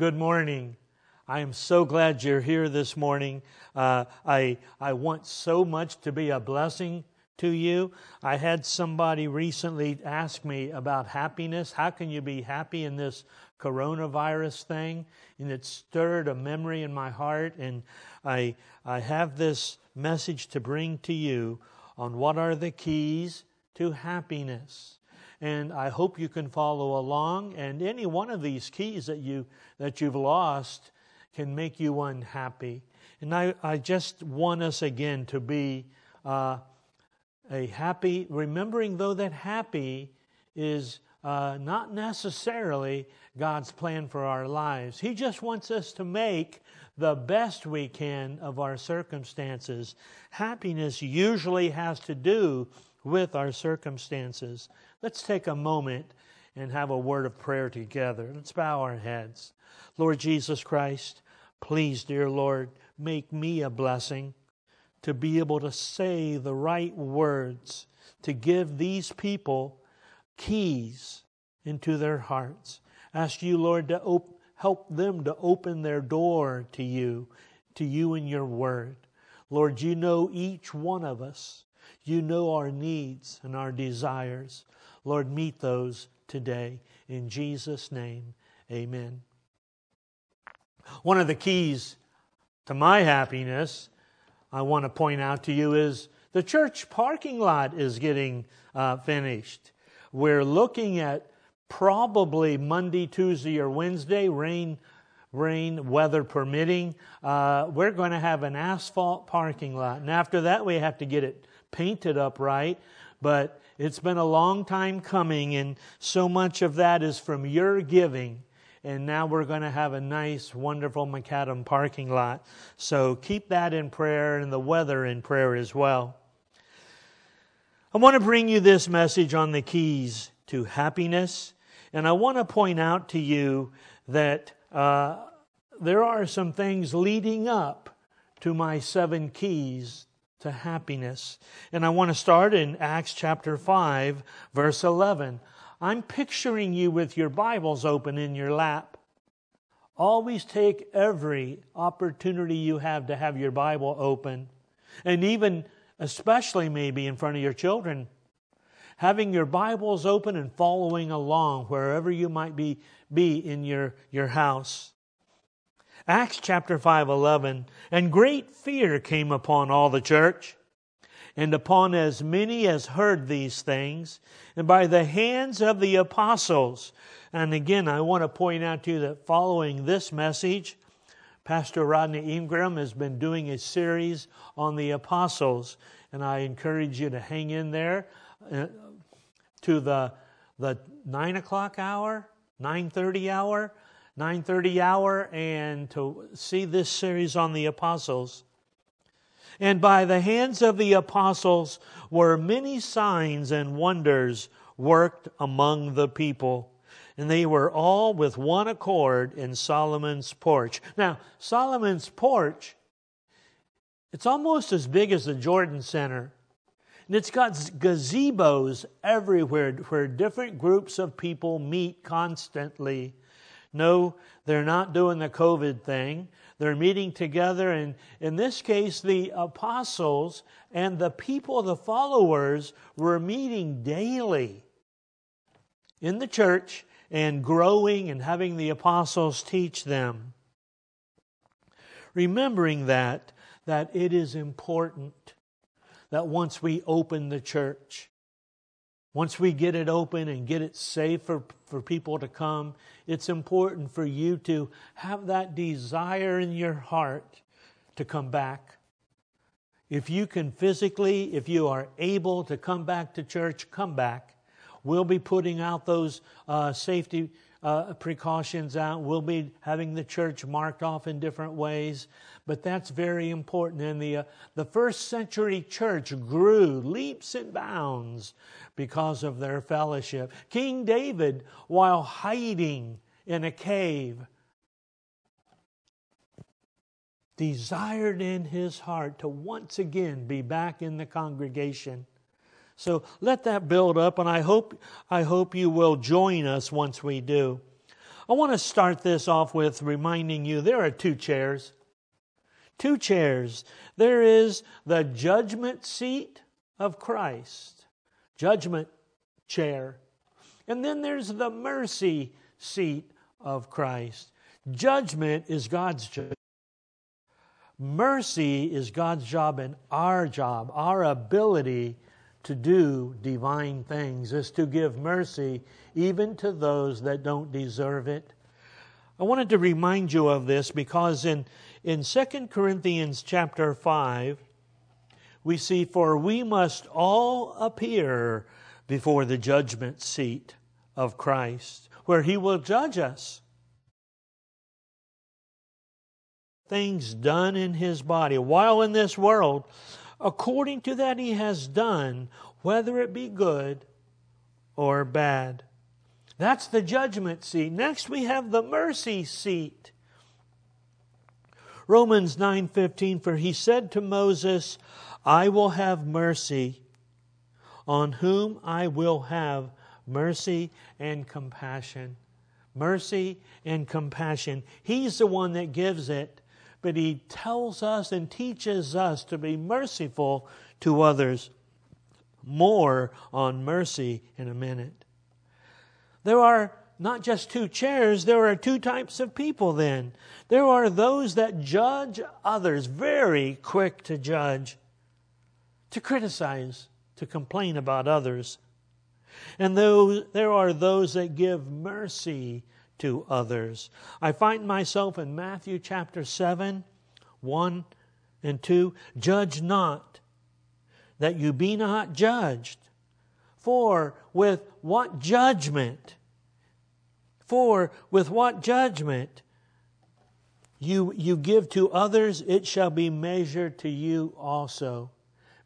Good morning. I am so glad you're here this morning. Uh, I, I want so much to be a blessing to you. I had somebody recently ask me about happiness. How can you be happy in this coronavirus thing? And it stirred a memory in my heart. And I, I have this message to bring to you on what are the keys to happiness and I hope you can follow along. And any one of these keys that you that you've lost can make you unhappy. And I, I just want us again to be uh, a happy, remembering though that happy is uh, not necessarily God's plan for our lives. He just wants us to make the best we can of our circumstances. Happiness usually has to do with our circumstances. Let's take a moment and have a word of prayer together. Let's bow our heads. Lord Jesus Christ, please, dear Lord, make me a blessing to be able to say the right words, to give these people keys into their hearts. Ask you, Lord, to op- help them to open their door to you, to you and your word. Lord, you know each one of us. You know our needs and our desires. Lord, meet those today. In Jesus' name, amen. One of the keys to my happiness, I want to point out to you, is the church parking lot is getting uh, finished. We're looking at probably Monday, Tuesday, or Wednesday, rain, rain, weather permitting. Uh, we're going to have an asphalt parking lot. And after that, we have to get it painted up right. But it's been a long time coming, and so much of that is from your giving. And now we're going to have a nice, wonderful macadam parking lot. So keep that in prayer and the weather in prayer as well. I want to bring you this message on the keys to happiness. And I want to point out to you that uh, there are some things leading up to my seven keys to happiness. And I want to start in Acts chapter 5, verse 11. I'm picturing you with your Bibles open in your lap. Always take every opportunity you have to have your Bible open, and even, especially maybe in front of your children. Having your Bibles open and following along wherever you might be, be in your, your house. Acts chapter 5 11. And great fear came upon all the church and upon as many as heard these things, and by the hands of the apostles. And again, I want to point out to you that following this message, Pastor Rodney Ingram has been doing a series on the apostles, and I encourage you to hang in there uh, to the the nine o'clock hour, nine thirty hour. 9:30 hour and to see this series on the apostles. And by the hands of the apostles were many signs and wonders worked among the people. And they were all with one accord in Solomon's porch. Now, Solomon's porch, it's almost as big as the Jordan Center. And it's got gazebos everywhere where different groups of people meet constantly. No, they're not doing the COVID thing. They're meeting together, and in this case, the apostles and the people, the followers, were meeting daily in the church and growing and having the apostles teach them. Remembering that, that it is important that once we open the church, once we get it open and get it safe for, for people to come, it's important for you to have that desire in your heart to come back. If you can physically, if you are able to come back to church, come back. We'll be putting out those uh, safety uh, precautions out. We'll be having the church marked off in different ways, but that's very important. And the, uh, the first century church grew leaps and bounds because of their fellowship. King David, while hiding in a cave, desired in his heart to once again be back in the congregation. So let that build up, and I hope, I hope you will join us once we do. I want to start this off with reminding you there are two chairs. Two chairs. There is the judgment seat of Christ, judgment chair. And then there's the mercy seat of Christ. Judgment is God's job. Mercy is God's job and our job, our ability to do divine things is to give mercy even to those that don't deserve it. I wanted to remind you of this because in, in 2 Corinthians chapter 5, we see, For we must all appear before the judgment seat of Christ, where he will judge us. Things done in his body while in this world, according to that he has done, whether it be good or bad. That's the judgment seat. Next we have the mercy seat. Romans 9:15 for he said to Moses, I will have mercy on whom I will have mercy and compassion. Mercy and compassion. He's the one that gives it, but He tells us and teaches us to be merciful to others. More on mercy in a minute. There are not just two chairs, there are two types of people then. There are those that judge others, very quick to judge, to criticize, to complain about others. And there are those that give mercy to others. I find myself in Matthew chapter 7, 1 and 2. Judge not, that you be not judged. For with what judgment, for with what judgment you, you give to others, it shall be measured to you also.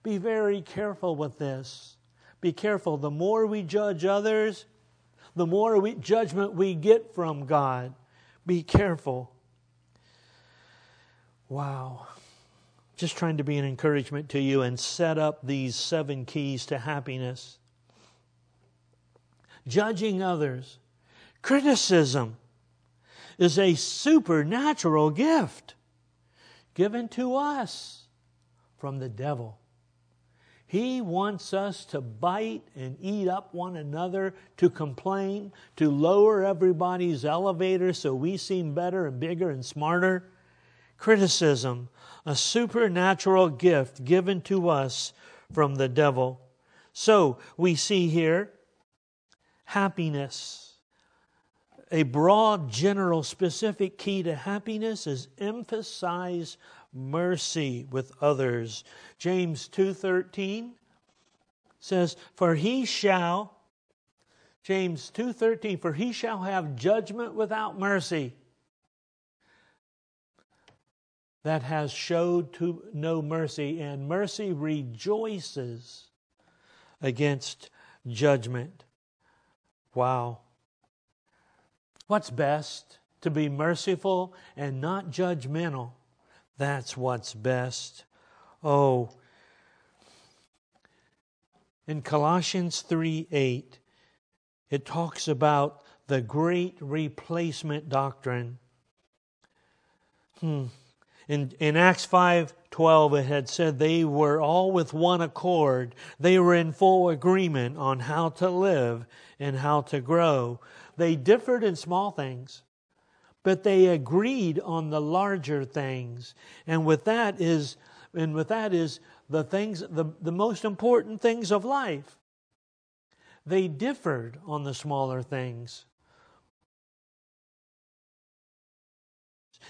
Be very careful with this. Be careful. The more we judge others, the more we, judgment we get from God. Be careful. Wow. Just trying to be an encouragement to you and set up these seven keys to happiness. Judging others, criticism is a supernatural gift given to us from the devil. He wants us to bite and eat up one another, to complain, to lower everybody's elevator so we seem better and bigger and smarter. Criticism, a supernatural gift given to us from the devil. So we see here happiness. A broad, general, specific key to happiness is emphasize mercy with others. James 2:13 says, "For he shall James 2:13 for he shall have judgment without mercy that has showed to no mercy and mercy rejoices against judgment." Wow. What's best? To be merciful and not judgmental. That's what's best. Oh, in Colossians 3 8, it talks about the great replacement doctrine. Hmm. In, in Acts 5 12, it had said they were all with one accord. They were in full agreement on how to live and how to grow. They differed in small things, but they agreed on the larger things. And with that is and with that is the things the, the most important things of life. They differed on the smaller things.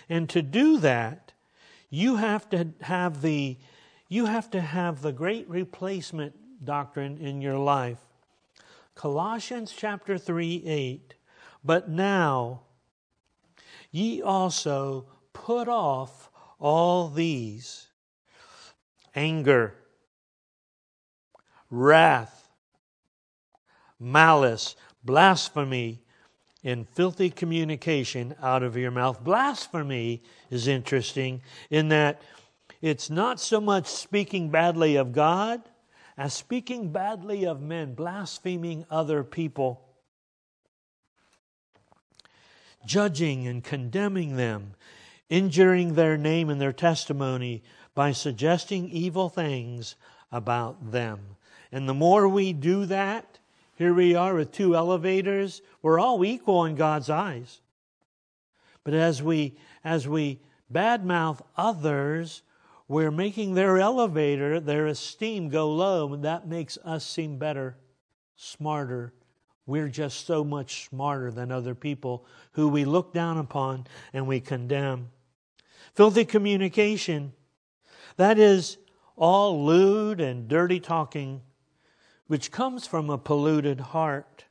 And to do that, you have to have the you have to have the great replacement doctrine in your life. Colossians chapter 3 8. But now Ye also put off all these anger, wrath, malice, blasphemy, and filthy communication out of your mouth. Blasphemy is interesting in that it's not so much speaking badly of God as speaking badly of men, blaspheming other people. Judging and condemning them, injuring their name and their testimony by suggesting evil things about them. And the more we do that, here we are with two elevators, we're all equal in God's eyes. But as we as we badmouth others, we're making their elevator, their esteem go low, and that makes us seem better, smarter. We're just so much smarter than other people who we look down upon and we condemn. Filthy communication, that is all lewd and dirty talking, which comes from a polluted heart.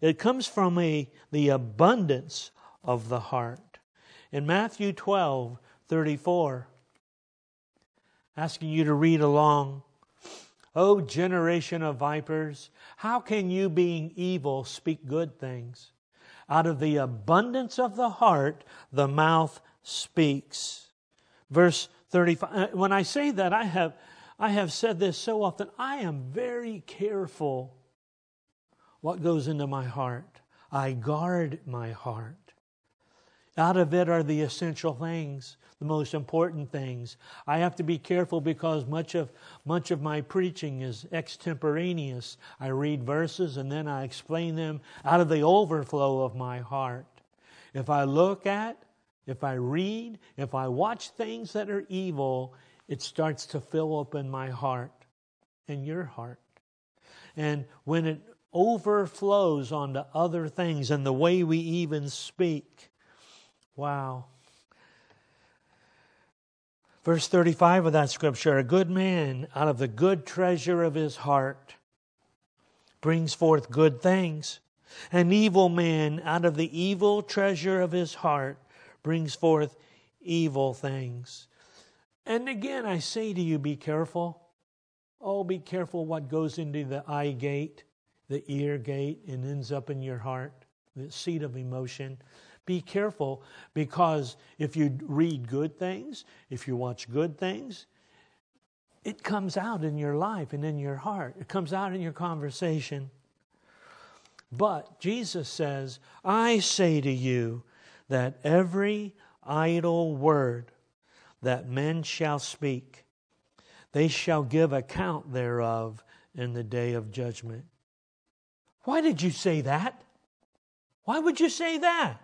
It comes from a, the abundance of the heart. In Matthew 12, 34, asking you to read along. O generation of vipers, how can you, being evil, speak good things? Out of the abundance of the heart, the mouth speaks. Verse 35. Uh, when I say that, I have, I have said this so often. I am very careful what goes into my heart. I guard my heart. Out of it are the essential things, the most important things. I have to be careful because much of much of my preaching is extemporaneous. I read verses and then I explain them out of the overflow of my heart. If I look at, if I read, if I watch things that are evil, it starts to fill up in my heart and your heart. And when it overflows onto other things and the way we even speak, Wow. Verse 35 of that scripture A good man out of the good treasure of his heart brings forth good things. An evil man out of the evil treasure of his heart brings forth evil things. And again, I say to you, be careful. Oh, be careful what goes into the eye gate, the ear gate, and ends up in your heart, the seat of emotion. Be careful because if you read good things, if you watch good things, it comes out in your life and in your heart. It comes out in your conversation. But Jesus says, I say to you that every idle word that men shall speak, they shall give account thereof in the day of judgment. Why did you say that? Why would you say that?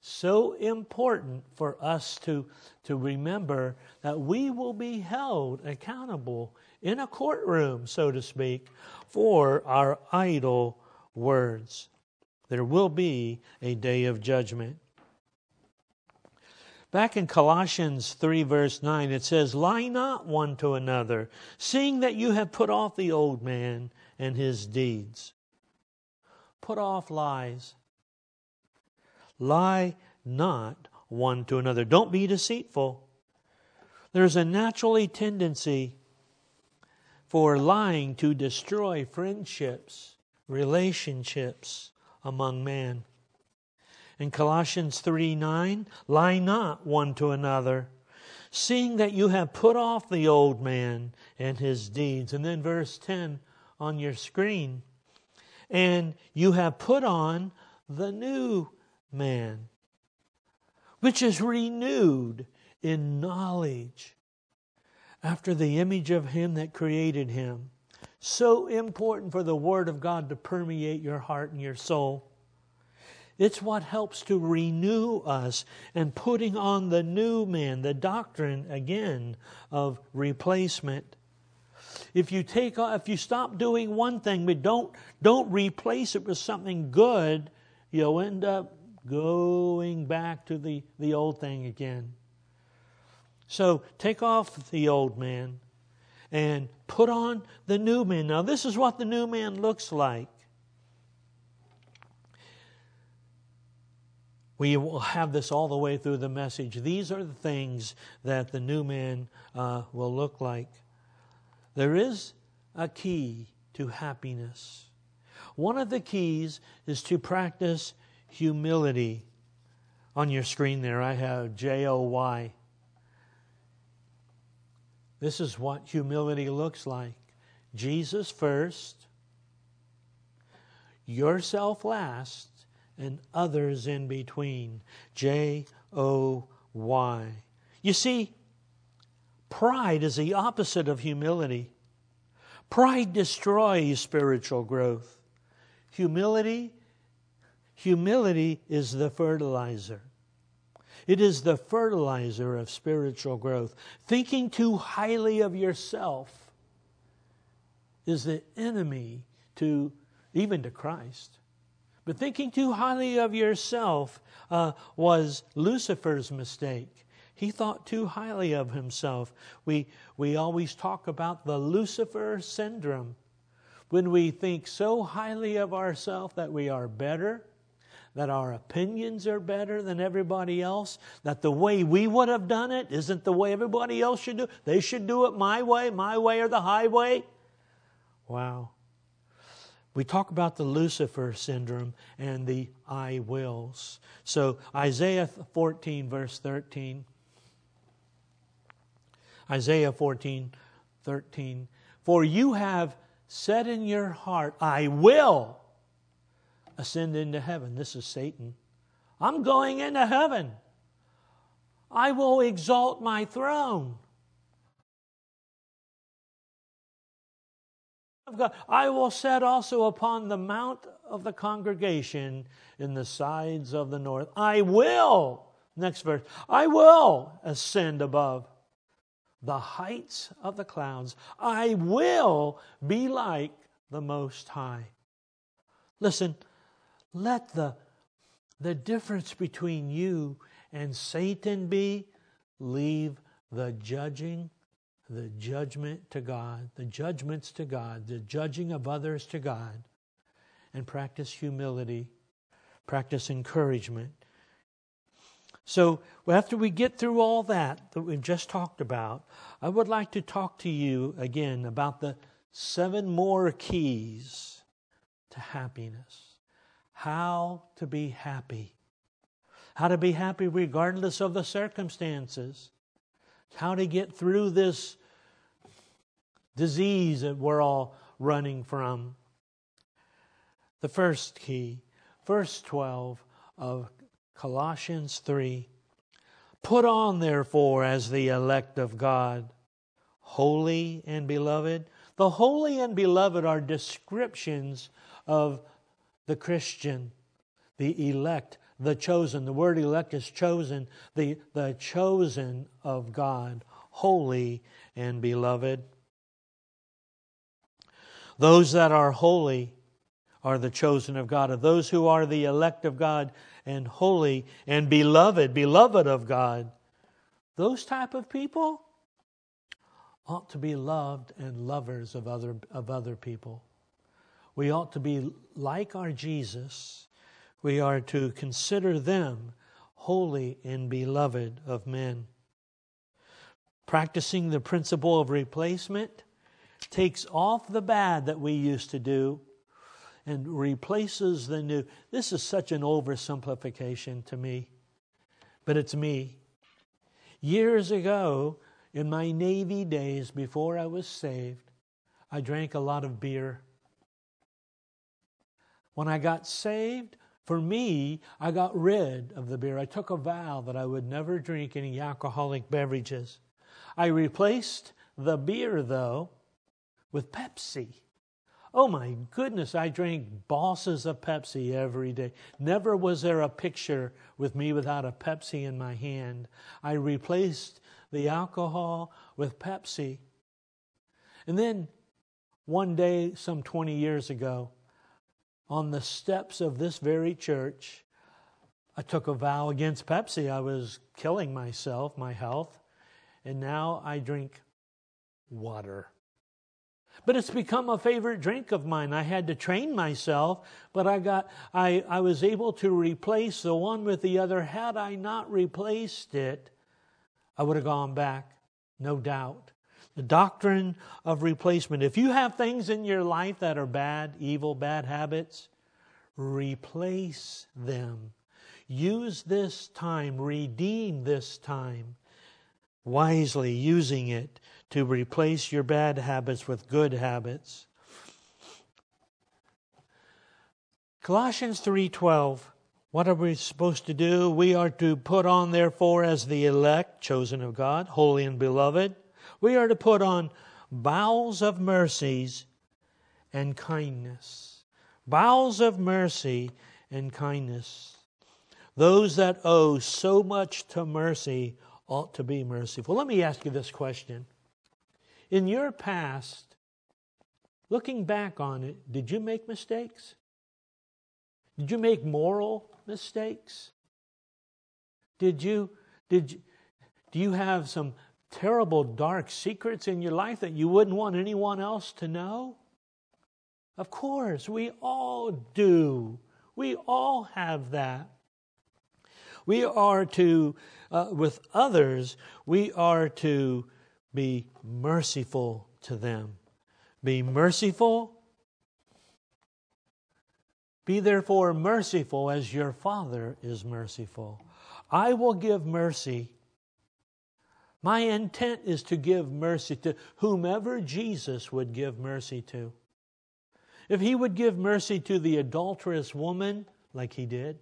So important for us to, to remember that we will be held accountable in a courtroom, so to speak, for our idle words. There will be a day of judgment. Back in Colossians 3, verse 9, it says, Lie not one to another, seeing that you have put off the old man and his deeds. Put off lies. Lie not one to another. Don't be deceitful. There's a naturally tendency for lying to destroy friendships, relationships among men. In Colossians 3 9, lie not one to another, seeing that you have put off the old man and his deeds. And then verse 10 on your screen, and you have put on the new man, which is renewed in knowledge after the image of Him that created Him. So important for the Word of God to permeate your heart and your soul. It's what helps to renew us and putting on the new man, the doctrine again of replacement. If you take if you stop doing one thing but don't don't replace it with something good, you'll end up going back to the, the old thing again. So take off the old man and put on the new man. Now, this is what the new man looks like. We will have this all the way through the message. These are the things that the new man uh, will look like. There is a key to happiness. One of the keys is to practice humility. On your screen there, I have J O Y. This is what humility looks like Jesus first, yourself last, and others in between. J O Y. You see, pride is the opposite of humility. Pride destroys spiritual growth. Humility, humility is the fertilizer. It is the fertilizer of spiritual growth. Thinking too highly of yourself is the enemy to even to Christ. But thinking too highly of yourself uh, was Lucifer's mistake. He thought too highly of himself. We, we always talk about the Lucifer syndrome. When we think so highly of ourselves that we are better, that our opinions are better than everybody else, that the way we would have done it isn't the way everybody else should do it. They should do it my way, my way or the highway. Wow. We talk about the Lucifer syndrome and the I wills. So, Isaiah 14, verse 13. Isaiah 14, 13. For you have said in your heart, I will ascend into heaven. This is Satan. I'm going into heaven. I will exalt my throne. I will set also upon the mount of the congregation in the sides of the north. I will, next verse, I will ascend above the heights of the clouds. I will be like the Most High. Listen, let the, the difference between you and Satan be leave the judging the judgment to God, the judgments to God, the judging of others to God, and practice humility, practice encouragement. So, after we get through all that that we've just talked about, I would like to talk to you again about the seven more keys to happiness. How to be happy. How to be happy regardless of the circumstances how to get through this disease that we're all running from. The first key, verse 12 of Colossians 3 Put on, therefore, as the elect of God, holy and beloved. The holy and beloved are descriptions of the Christian, the elect, the chosen. The word elect is chosen, the, the chosen of God, holy and beloved. Those that are holy are the chosen of God. Of those who are the elect of God and holy and beloved, beloved of God, those type of people ought to be loved and lovers of other, of other people. We ought to be like our Jesus we are to consider them holy and beloved of men. Practicing the principle of replacement takes off the bad that we used to do and replaces the new. This is such an oversimplification to me, but it's me. Years ago, in my Navy days before I was saved, I drank a lot of beer. When I got saved, for me, I got rid of the beer. I took a vow that I would never drink any alcoholic beverages. I replaced the beer, though, with Pepsi. Oh my goodness, I drank bosses of Pepsi every day. Never was there a picture with me without a Pepsi in my hand. I replaced the alcohol with Pepsi. And then one day, some 20 years ago, on the steps of this very church, I took a vow against Pepsi. I was killing myself, my health, and now I drink water. But it's become a favorite drink of mine. I had to train myself, but I got I, I was able to replace the one with the other. Had I not replaced it, I would have gone back, no doubt. The doctrine of replacement. If you have things in your life that are bad, evil, bad habits, replace them. Use this time, redeem this time, wisely using it to replace your bad habits with good habits. Colossians 3:12 What are we supposed to do? We are to put on, therefore, as the elect, chosen of God, holy and beloved, we are to put on bowels of mercies and kindness. Bowels of mercy and kindness. Those that owe so much to mercy ought to be merciful. Let me ask you this question. In your past, looking back on it, did you make mistakes? Did you make moral mistakes? Did you did you, do you have some terrible dark secrets in your life that you wouldn't want anyone else to know? Of course, we all do. We all have that. We are to, uh, with others, we are to be merciful to them. Be merciful. Be therefore merciful as your Father is merciful. I will give mercy. My intent is to give mercy to whomever Jesus would give mercy to. If he would give mercy to the adulterous woman, like he did,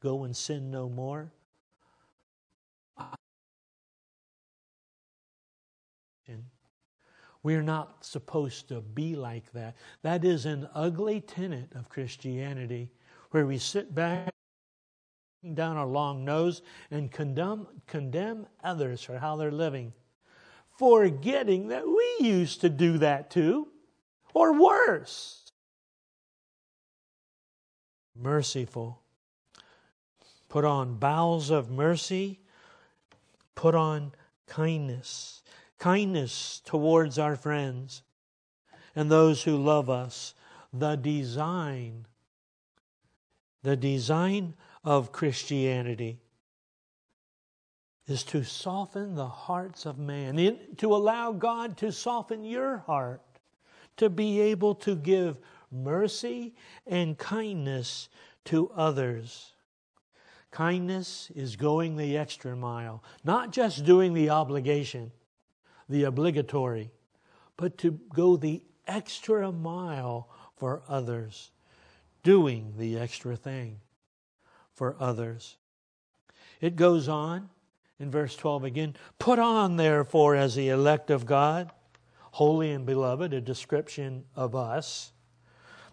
go and sin no more. We're not supposed to be like that. That is an ugly tenet of Christianity where we sit back down our long nose and condemn, condemn others for how they're living, forgetting that we used to do that too, or worse merciful. Put on bowels of mercy. Put on kindness. Kindness towards our friends and those who love us. The design, the design of Christianity is to soften the hearts of man, to allow God to soften your heart, to be able to give mercy and kindness to others. Kindness is going the extra mile, not just doing the obligation, the obligatory, but to go the extra mile for others, doing the extra thing for others. It goes on in verse 12 again Put on, therefore, as the elect of God, holy and beloved, a description of us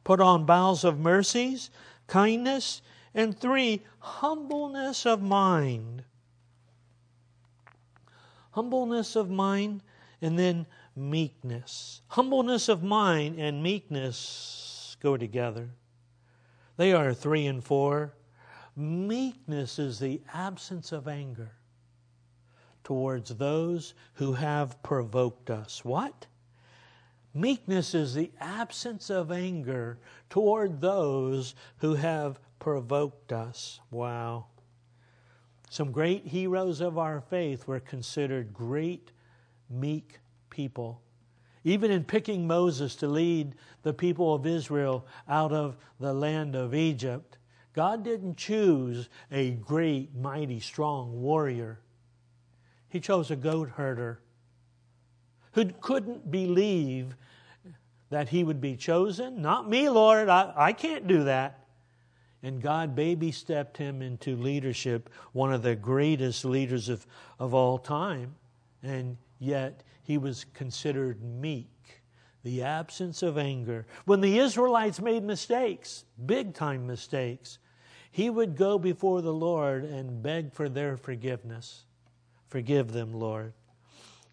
Put on bowels of mercies, kindness, and three, humbleness of mind. Humbleness of mind, and then meekness. Humbleness of mind and meekness go together. They are three and four. Meekness is the absence of anger towards those who have provoked us. What? Meekness is the absence of anger toward those who have provoked us. Wow. Some great heroes of our faith were considered great, meek people. Even in picking Moses to lead the people of Israel out of the land of Egypt, God didn't choose a great, mighty, strong warrior. He chose a goat herder who couldn't believe that he would be chosen. Not me, Lord. I, I can't do that. And God baby stepped him into leadership, one of the greatest leaders of, of all time. And yet he was considered meek, the absence of anger. When the Israelites made mistakes, big time mistakes, he would go before the Lord and beg for their forgiveness. Forgive them, Lord.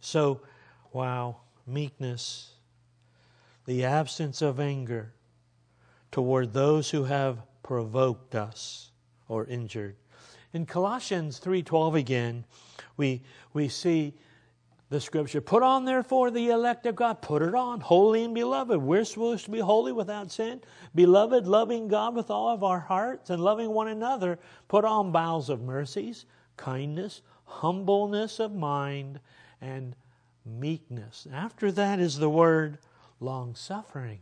So, wow, meekness, the absence of anger toward those who have provoked us or injured. In Colossians 3:12 again, we we see the scripture, put on therefore the elect of God, put it on, holy and beloved. We're supposed to be holy without sin. Beloved, loving God with all of our hearts and loving one another, put on bowels of mercies, kindness, humbleness of mind, and meekness. After that is the word long suffering.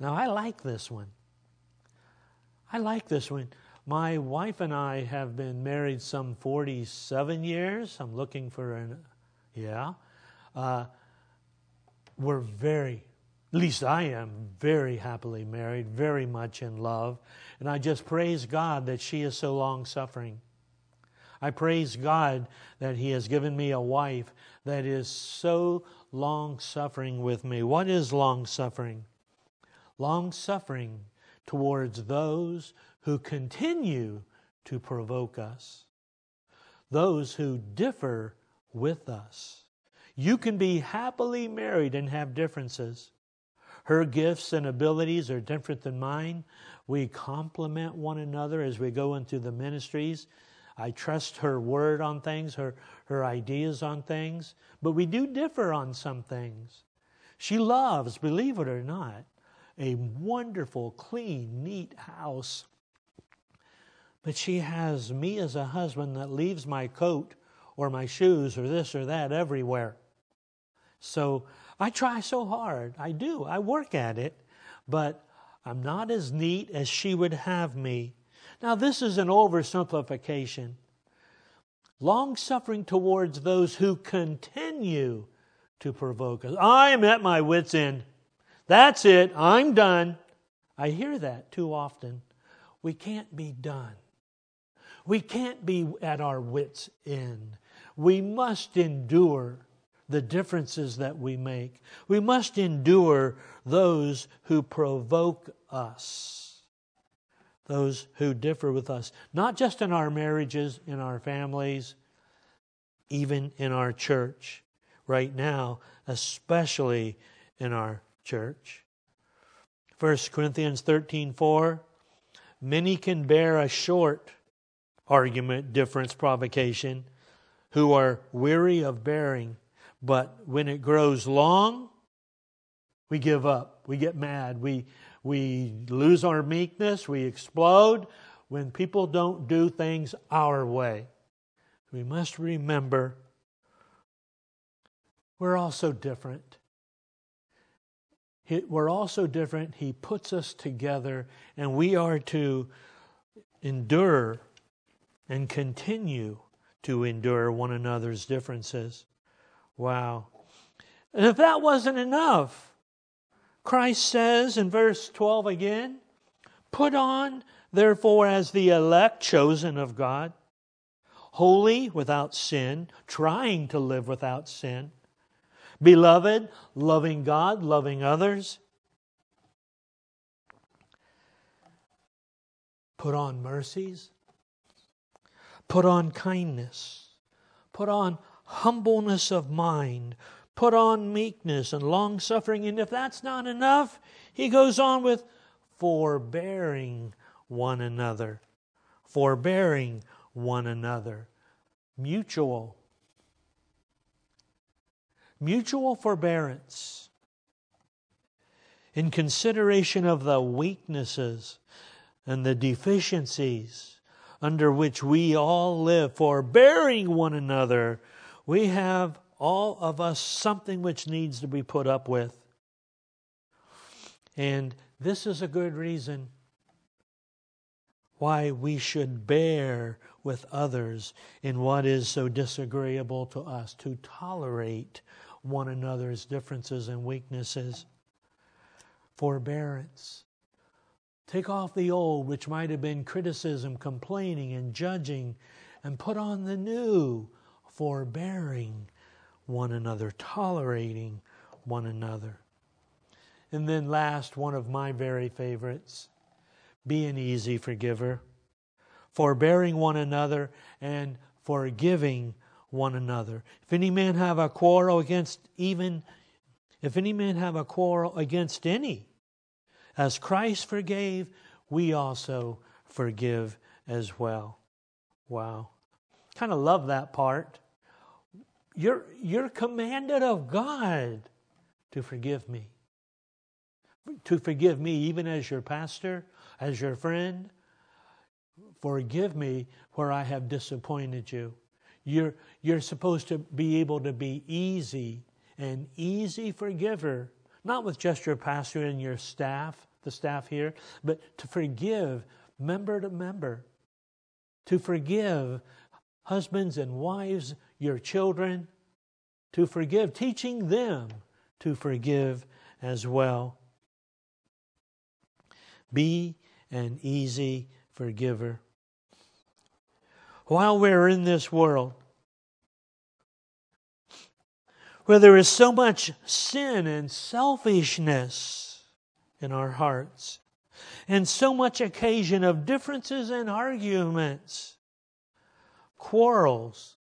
Now, I like this one. I like this one. My wife and I have been married some 47 years. I'm looking for an, yeah. Uh, we're very, At least I am very happily married, very much in love. And I just praise God that she is so long suffering. I praise God that He has given me a wife that is so long suffering with me. What is long suffering? Long suffering towards those who continue to provoke us, those who differ with us. You can be happily married and have differences. Her gifts and abilities are different than mine. We complement one another as we go into the ministries. I trust her word on things, her, her ideas on things, but we do differ on some things. She loves, believe it or not, a wonderful, clean, neat house. But she has me as a husband that leaves my coat or my shoes or this or that everywhere. So I try so hard. I do. I work at it, but I'm not as neat as she would have me. Now, this is an oversimplification. Long suffering towards those who continue to provoke us. I am at my wits' end. That's it. I'm done. I hear that too often. We can't be done. We can't be at our wits' end. We must endure the differences that we make. We must endure those who provoke us, those who differ with us, not just in our marriages, in our families, even in our church. Right now, especially in our church. 1 Corinthians 13 4 Many can bear a short argument, difference, provocation, who are weary of bearing. But when it grows long, we give up. We get mad. We, we lose our meekness. We explode when people don't do things our way. We must remember we're also different. We're also different. He puts us together, and we are to endure and continue to endure one another's differences. Wow. And if that wasn't enough, Christ says in verse 12 again, Put on, therefore, as the elect chosen of God, holy without sin, trying to live without sin, beloved, loving God, loving others. Put on mercies, put on kindness, put on humbleness of mind, put on meekness and long suffering. And if that's not enough, he goes on with forbearing one another. Forbearing one another. Mutual. Mutual forbearance. In consideration of the weaknesses and the deficiencies under which we all live, forbearing one another we have, all of us, something which needs to be put up with. And this is a good reason why we should bear with others in what is so disagreeable to us, to tolerate one another's differences and weaknesses. Forbearance. Take off the old, which might have been criticism, complaining, and judging, and put on the new, forbearing one another, tolerating one another. And then, last, one of my very favorites be an easy forgiver, forbearing one another and forgiving one another. If any man have a quarrel against even, if any man have a quarrel against any, as Christ forgave, we also forgive as well. Wow. Kind of love that part. You're, you're commanded of God to forgive me. To forgive me, even as your pastor, as your friend. Forgive me where I have disappointed you. You're, you're supposed to be able to be easy, an easy forgiver, not with just your pastor and your staff, the staff here, but to forgive member to member, to forgive husbands and wives, your children, to forgive, teaching them to forgive as well. Be an easy forgiver. While we're in this world, where there is so much sin and selfishness in our hearts, and so much occasion of differences and arguments, quarrels.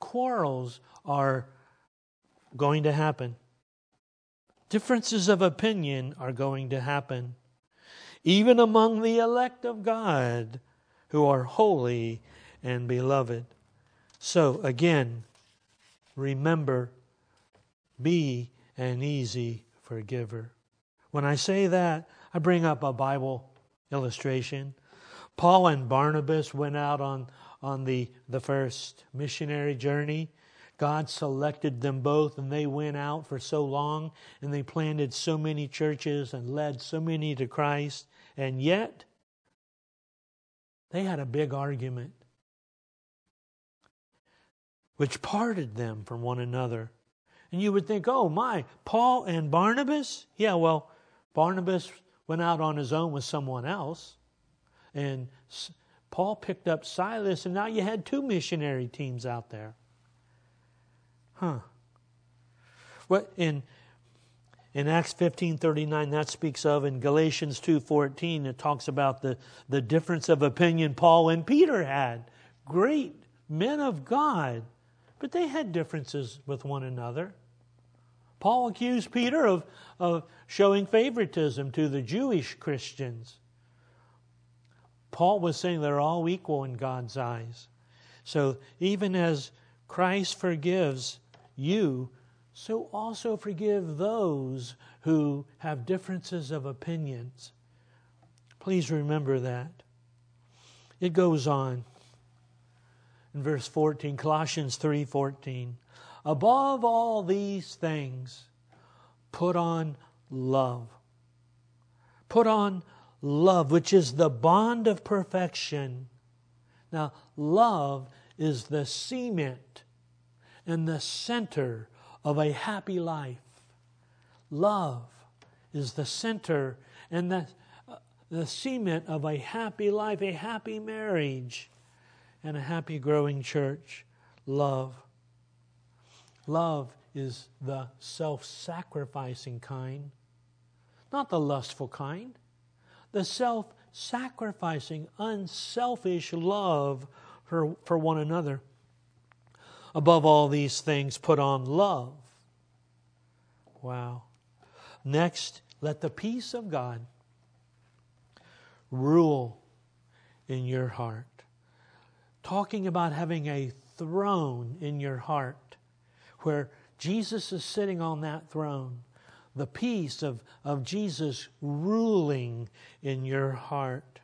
Quarrels are going to happen. Differences of opinion are going to happen, even among the elect of God who are holy and beloved. So, again, remember, be an easy forgiver. When I say that, I bring up a Bible illustration. Paul and Barnabas went out on, on the, the first missionary journey. God selected them both, and they went out for so long, and they planted so many churches and led so many to Christ. And yet, they had a big argument which parted them from one another. And you would think, oh my, Paul and Barnabas? Yeah, well, Barnabas went out on his own with someone else, and Paul picked up Silas, and now you had two missionary teams out there. Huh. What in in Acts 15:39 that speaks of in Galatians 2:14 it talks about the the difference of opinion Paul and Peter had. Great men of God, but they had differences with one another. Paul accused Peter of, of showing favoritism to the Jewish Christians. Paul was saying they're all equal in God's eyes. So even as Christ forgives you, so also forgive those who have differences of opinions. Please remember that. It goes on in verse 14, Colossians 3:14. Above all these things, put on love. Put on love, which is the bond of perfection. Now, love is the cement and the center of a happy life. Love is the center and the, uh, the cement of a happy life, a happy marriage, and a happy growing church. Love. Love is the self sacrificing kind, not the lustful kind. The self sacrificing, unselfish love for, for one another. Above all these things, put on love. Wow. Next, let the peace of God rule in your heart. Talking about having a throne in your heart where Jesus is sitting on that throne, the peace of, of Jesus ruling in your heart.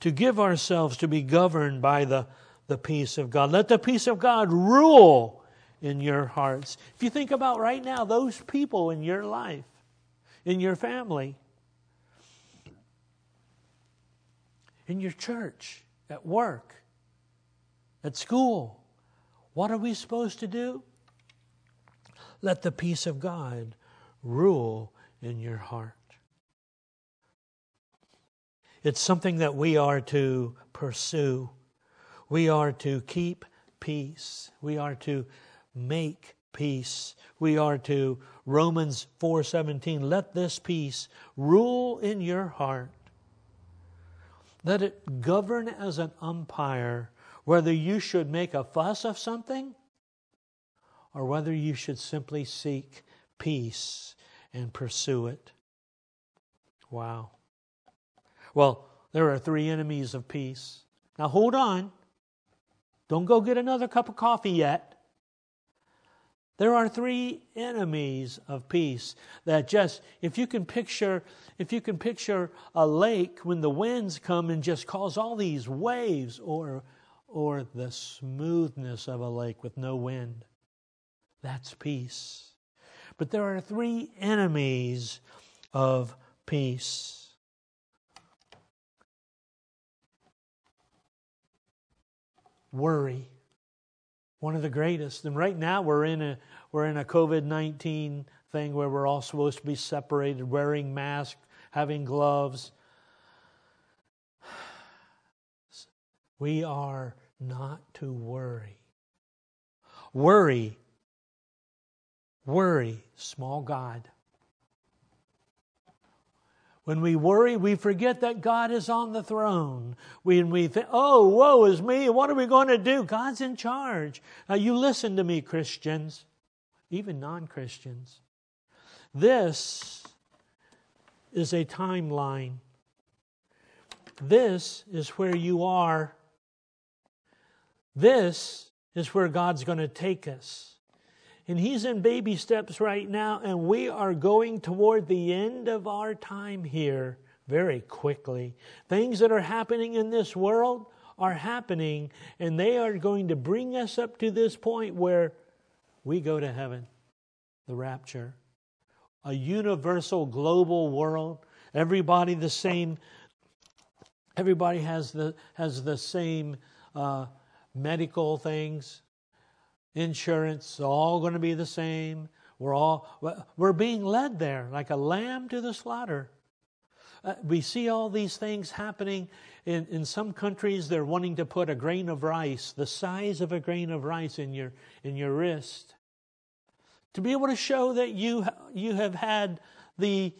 To give ourselves to be governed by the, the peace of God. Let the peace of God rule in your hearts. If you think about right now, those people in your life, in your family, in your church, at work, at school, what are we supposed to do? Let the peace of God rule in your heart. It's something that we are to pursue. We are to keep peace. We are to make peace. We are to Romans 4:17 let this peace rule in your heart. Let it govern as an umpire whether you should make a fuss of something or whether you should simply seek peace and pursue it. Wow. Well, there are three enemies of peace. Now hold on. Don't go get another cup of coffee yet. There are three enemies of peace that just if you can picture if you can picture a lake when the winds come and just cause all these waves or or the smoothness of a lake with no wind. That's peace. But there are three enemies of peace. Worry, one of the greatest. And right now we're in a we're in a COVID nineteen thing where we're all supposed to be separated, wearing masks, having gloves. We are not to worry. Worry, worry, small God. When we worry, we forget that God is on the throne. When we think, oh, woe is me, what are we going to do? God's in charge. Now, you listen to me, Christians, even non Christians. This is a timeline. This is where you are. This is where God's going to take us. And He's in baby steps right now, and we are going toward the end of our time here very quickly. Things that are happening in this world are happening, and they are going to bring us up to this point where we go to heaven, the rapture. A universal global world, everybody the same, everybody has the, has the same uh, medical things, insurance, all going to be the same. We're all we're being led there like a lamb to the slaughter. Uh, we see all these things happening in, in some countries. They're wanting to put a grain of rice, the size of a grain of rice, in your in your wrist, to be able to show that you you have had the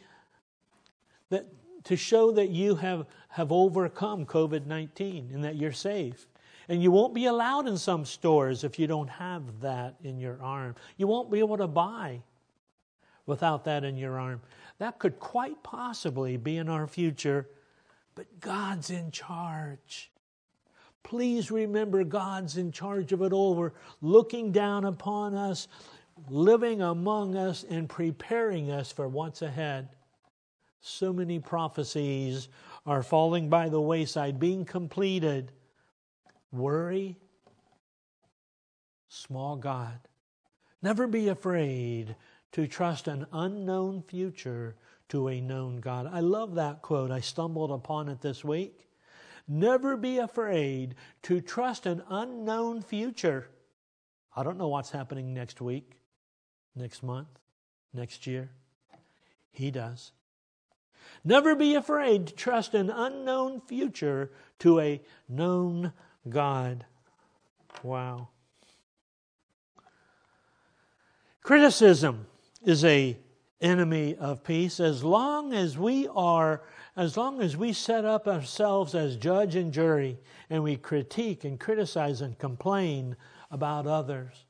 that to show that you have have overcome COVID nineteen and that you're safe. And you won't be allowed in some stores if you don't have that in your arm. You won't be able to buy without that in your arm. That could quite possibly be in our future, but God's in charge. Please remember God's in charge of it all. We're looking down upon us, living among us, and preparing us for what's ahead. So many prophecies are falling by the wayside, being completed worry, small God. Never be afraid to trust an unknown future to a known God. I love that quote. I stumbled upon it this week. Never be afraid to trust an unknown future. I don't know what's happening next week, next month, next year. He does. Never be afraid to trust an unknown future to a known God. Wow. Criticism is a enemy of peace as long as we are as long as we set up ourselves as judge and jury and we critique and criticize and complain about others.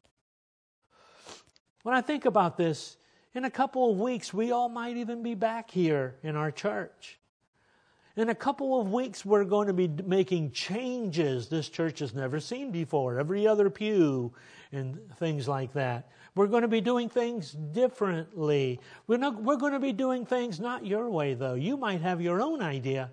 When I think about this, in a couple of weeks, we all might even be back here in our church. In a couple of weeks, we're going to be making changes this church has never seen before, every other pew and things like that. We're going to be doing things differently. We're, not, we're going to be doing things not your way, though. You might have your own idea.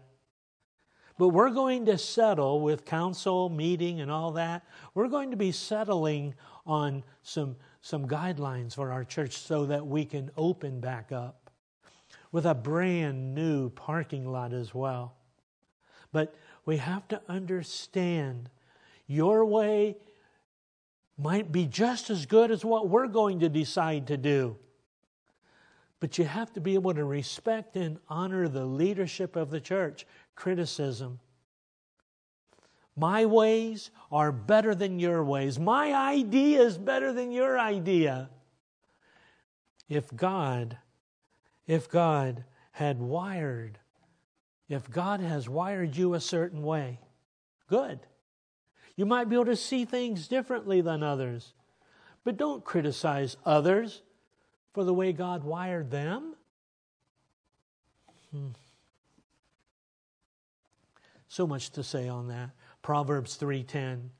But we're going to settle with council, meeting, and all that. We're going to be settling on some, some guidelines for our church so that we can open back up with a brand new parking lot as well. But we have to understand your way might be just as good as what we're going to decide to do. But you have to be able to respect and honor the leadership of the church. Criticism. My ways are better than your ways. My idea is better than your idea. If God if God had wired, if God has wired you a certain way, good. You might be able to see things differently than others. But don't criticize others for the way God wired them. Hmm. So much to say on that. Proverbs 3:10.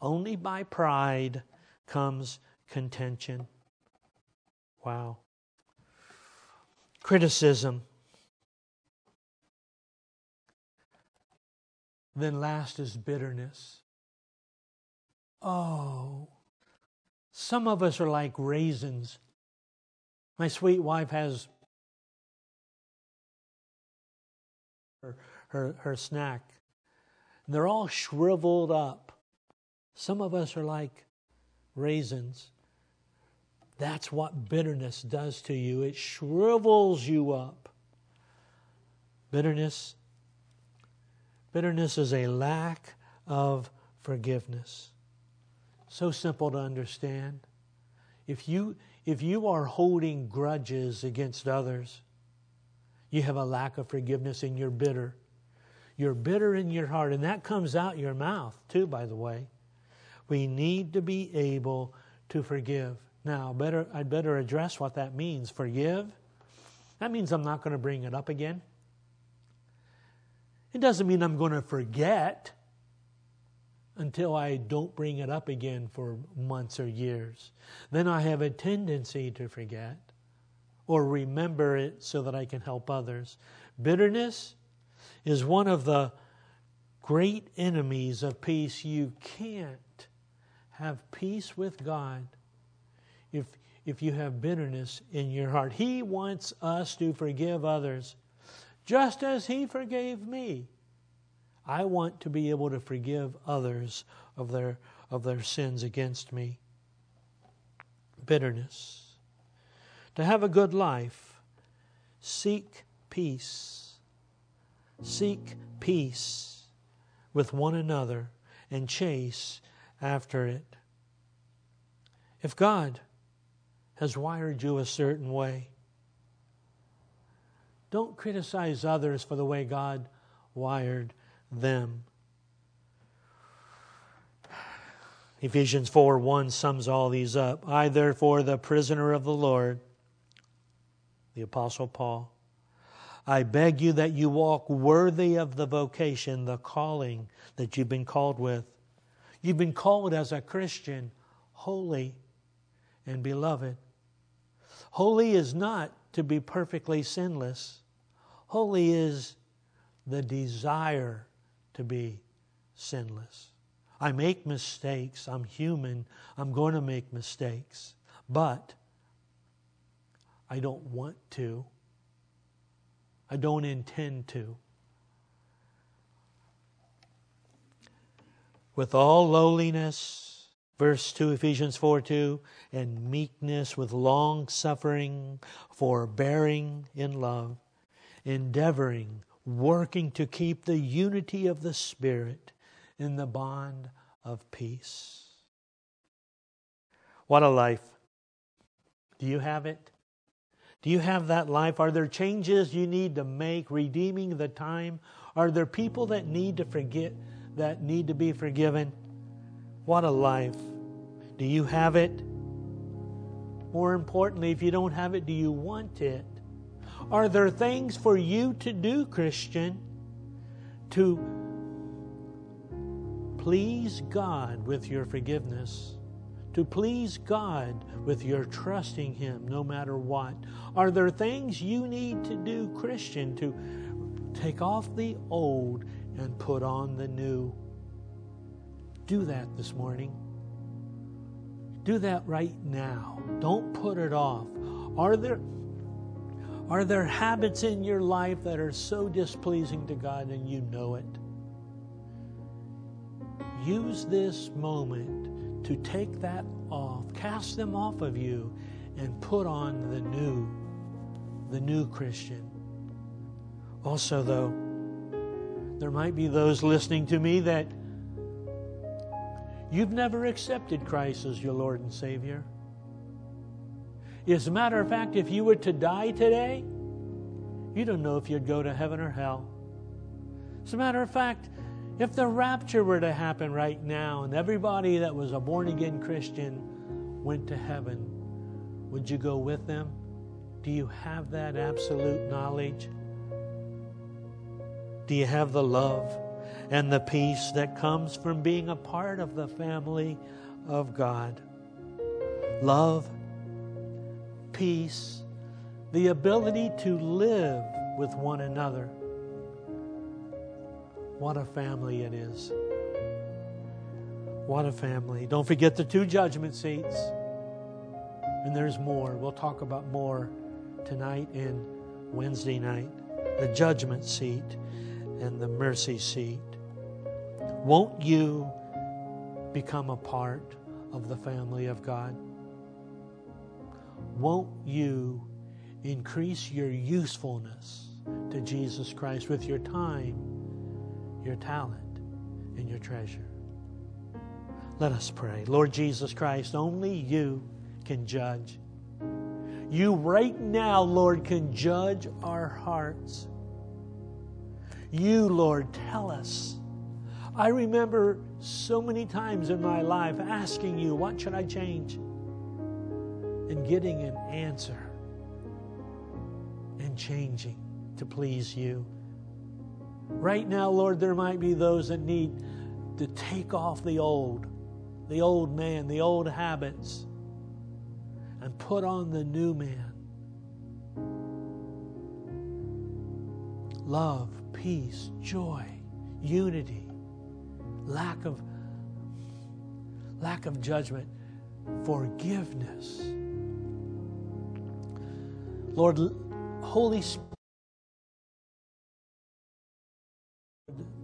Only by pride comes contention. Wow criticism. Then last is bitterness. Oh, some of us are like raisins. My sweet wife has her, her, her snack. They're all shriveled up. Some of us are like raisins. That's what bitterness does to you. It shrivels you up. Bitterness bitterness is a lack of forgiveness. So simple to understand. If you if you are holding grudges against others, you have a lack of forgiveness and you're bitter. You're bitter in your heart, and that comes out your mouth too, by the way. We need to be able to forgive. Now, better I'd better address what that means. Forgive. That means I'm not going to bring it up again. It doesn't mean I'm going to forget until I don't bring it up again for months or years. Then I have a tendency to forget or remember it so that I can help others. Bitterness is one of the great enemies of peace. You can't have peace with God if, if you have bitterness in your heart. He wants us to forgive others just as He forgave me. I want to be able to forgive others of their, of their sins against me. Bitterness. To have a good life, seek peace. Seek peace with one another and chase after it. If God has wired you a certain way, don't criticize others for the way God wired them. Ephesians 4 1 sums all these up. I, therefore, the prisoner of the Lord, the Apostle Paul, I beg you that you walk worthy of the vocation, the calling that you've been called with. You've been called as a Christian, holy and beloved. Holy is not to be perfectly sinless, holy is the desire to be sinless. I make mistakes. I'm human. I'm going to make mistakes. But I don't want to. I don't intend to. With all lowliness, verse 2, Ephesians 4 2, and meekness, with long suffering, forbearing in love, endeavoring working to keep the unity of the Spirit in the bond of peace. What a life. Do you have it? Do you have that life? Are there changes you need to make, redeeming the time? Are there people that need to forget, that need to be forgiven? What a life. Do you have it? More importantly, if you don't have it, do you want it? Are there things for you to do, Christian, to please God with your forgiveness? To please God with your trusting Him no matter what? Are there things you need to do, Christian, to take off the old and put on the new? Do that this morning. Do that right now. Don't put it off. Are there are there habits in your life that are so displeasing to God and you know it? Use this moment to take that off, cast them off of you, and put on the new, the new Christian. Also, though, there might be those listening to me that you've never accepted Christ as your Lord and Savior. As a matter of fact, if you were to die today, you don't know if you'd go to heaven or hell. As a matter of fact, if the rapture were to happen right now and everybody that was a born again Christian went to heaven, would you go with them? Do you have that absolute knowledge? Do you have the love and the peace that comes from being a part of the family of God? Love peace, the ability to live with one another. What a family it is. What a family. Don't forget the two judgment seats. And there's more. We'll talk about more tonight and Wednesday night. The judgment seat and the mercy seat. Won't you become a part of the family of God? won't you increase your usefulness to Jesus Christ with your time, your talent, and your treasure? Let us pray. Lord Jesus Christ, only you can judge. You right now, Lord, can judge our hearts. You, Lord, tell us. I remember so many times in my life asking you, What should I change? And getting an answer and changing to please you. Right now, Lord, there might be those that need to take off the old, the old man, the old habits, and put on the new man. Love, peace, joy, unity, lack of lack of judgment, forgiveness. Lord, Holy Spirit,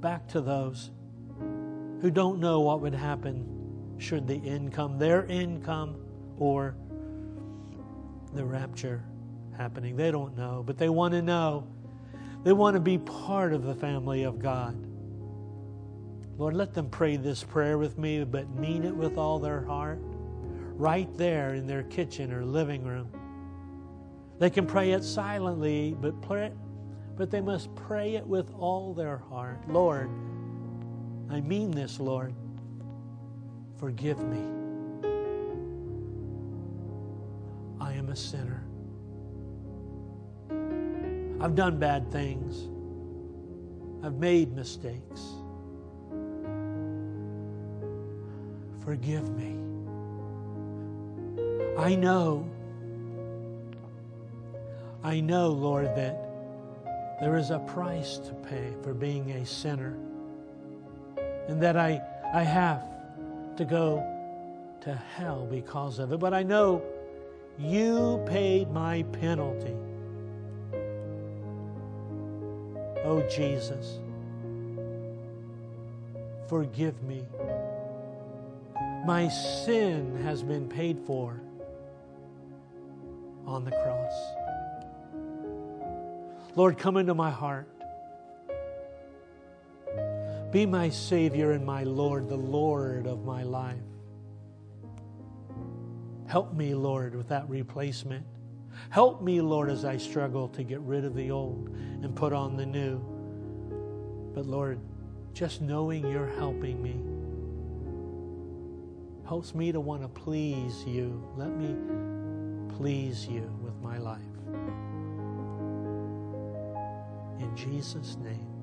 back to those who don't know what would happen should the end come, their end come, or the rapture happening. They don't know, but they want to know. They want to be part of the family of God. Lord, let them pray this prayer with me, but mean it with all their heart, right there in their kitchen or living room. They can pray it silently, but pray, but they must pray it with all their heart. Lord, I mean this, Lord. Forgive me. I am a sinner. I've done bad things. I've made mistakes. Forgive me. I know, I know, Lord, that there is a price to pay for being a sinner, and that I, I have to go to hell because of it. But I know you paid my penalty. Oh, Jesus, forgive me. My sin has been paid for on the cross. Lord, come into my heart. Be my Savior and my Lord, the Lord of my life. Help me, Lord, with that replacement. Help me, Lord, as I struggle to get rid of the old and put on the new. But, Lord, just knowing you're helping me helps me to want to please you. Let me please you with my life. In Jesus' name.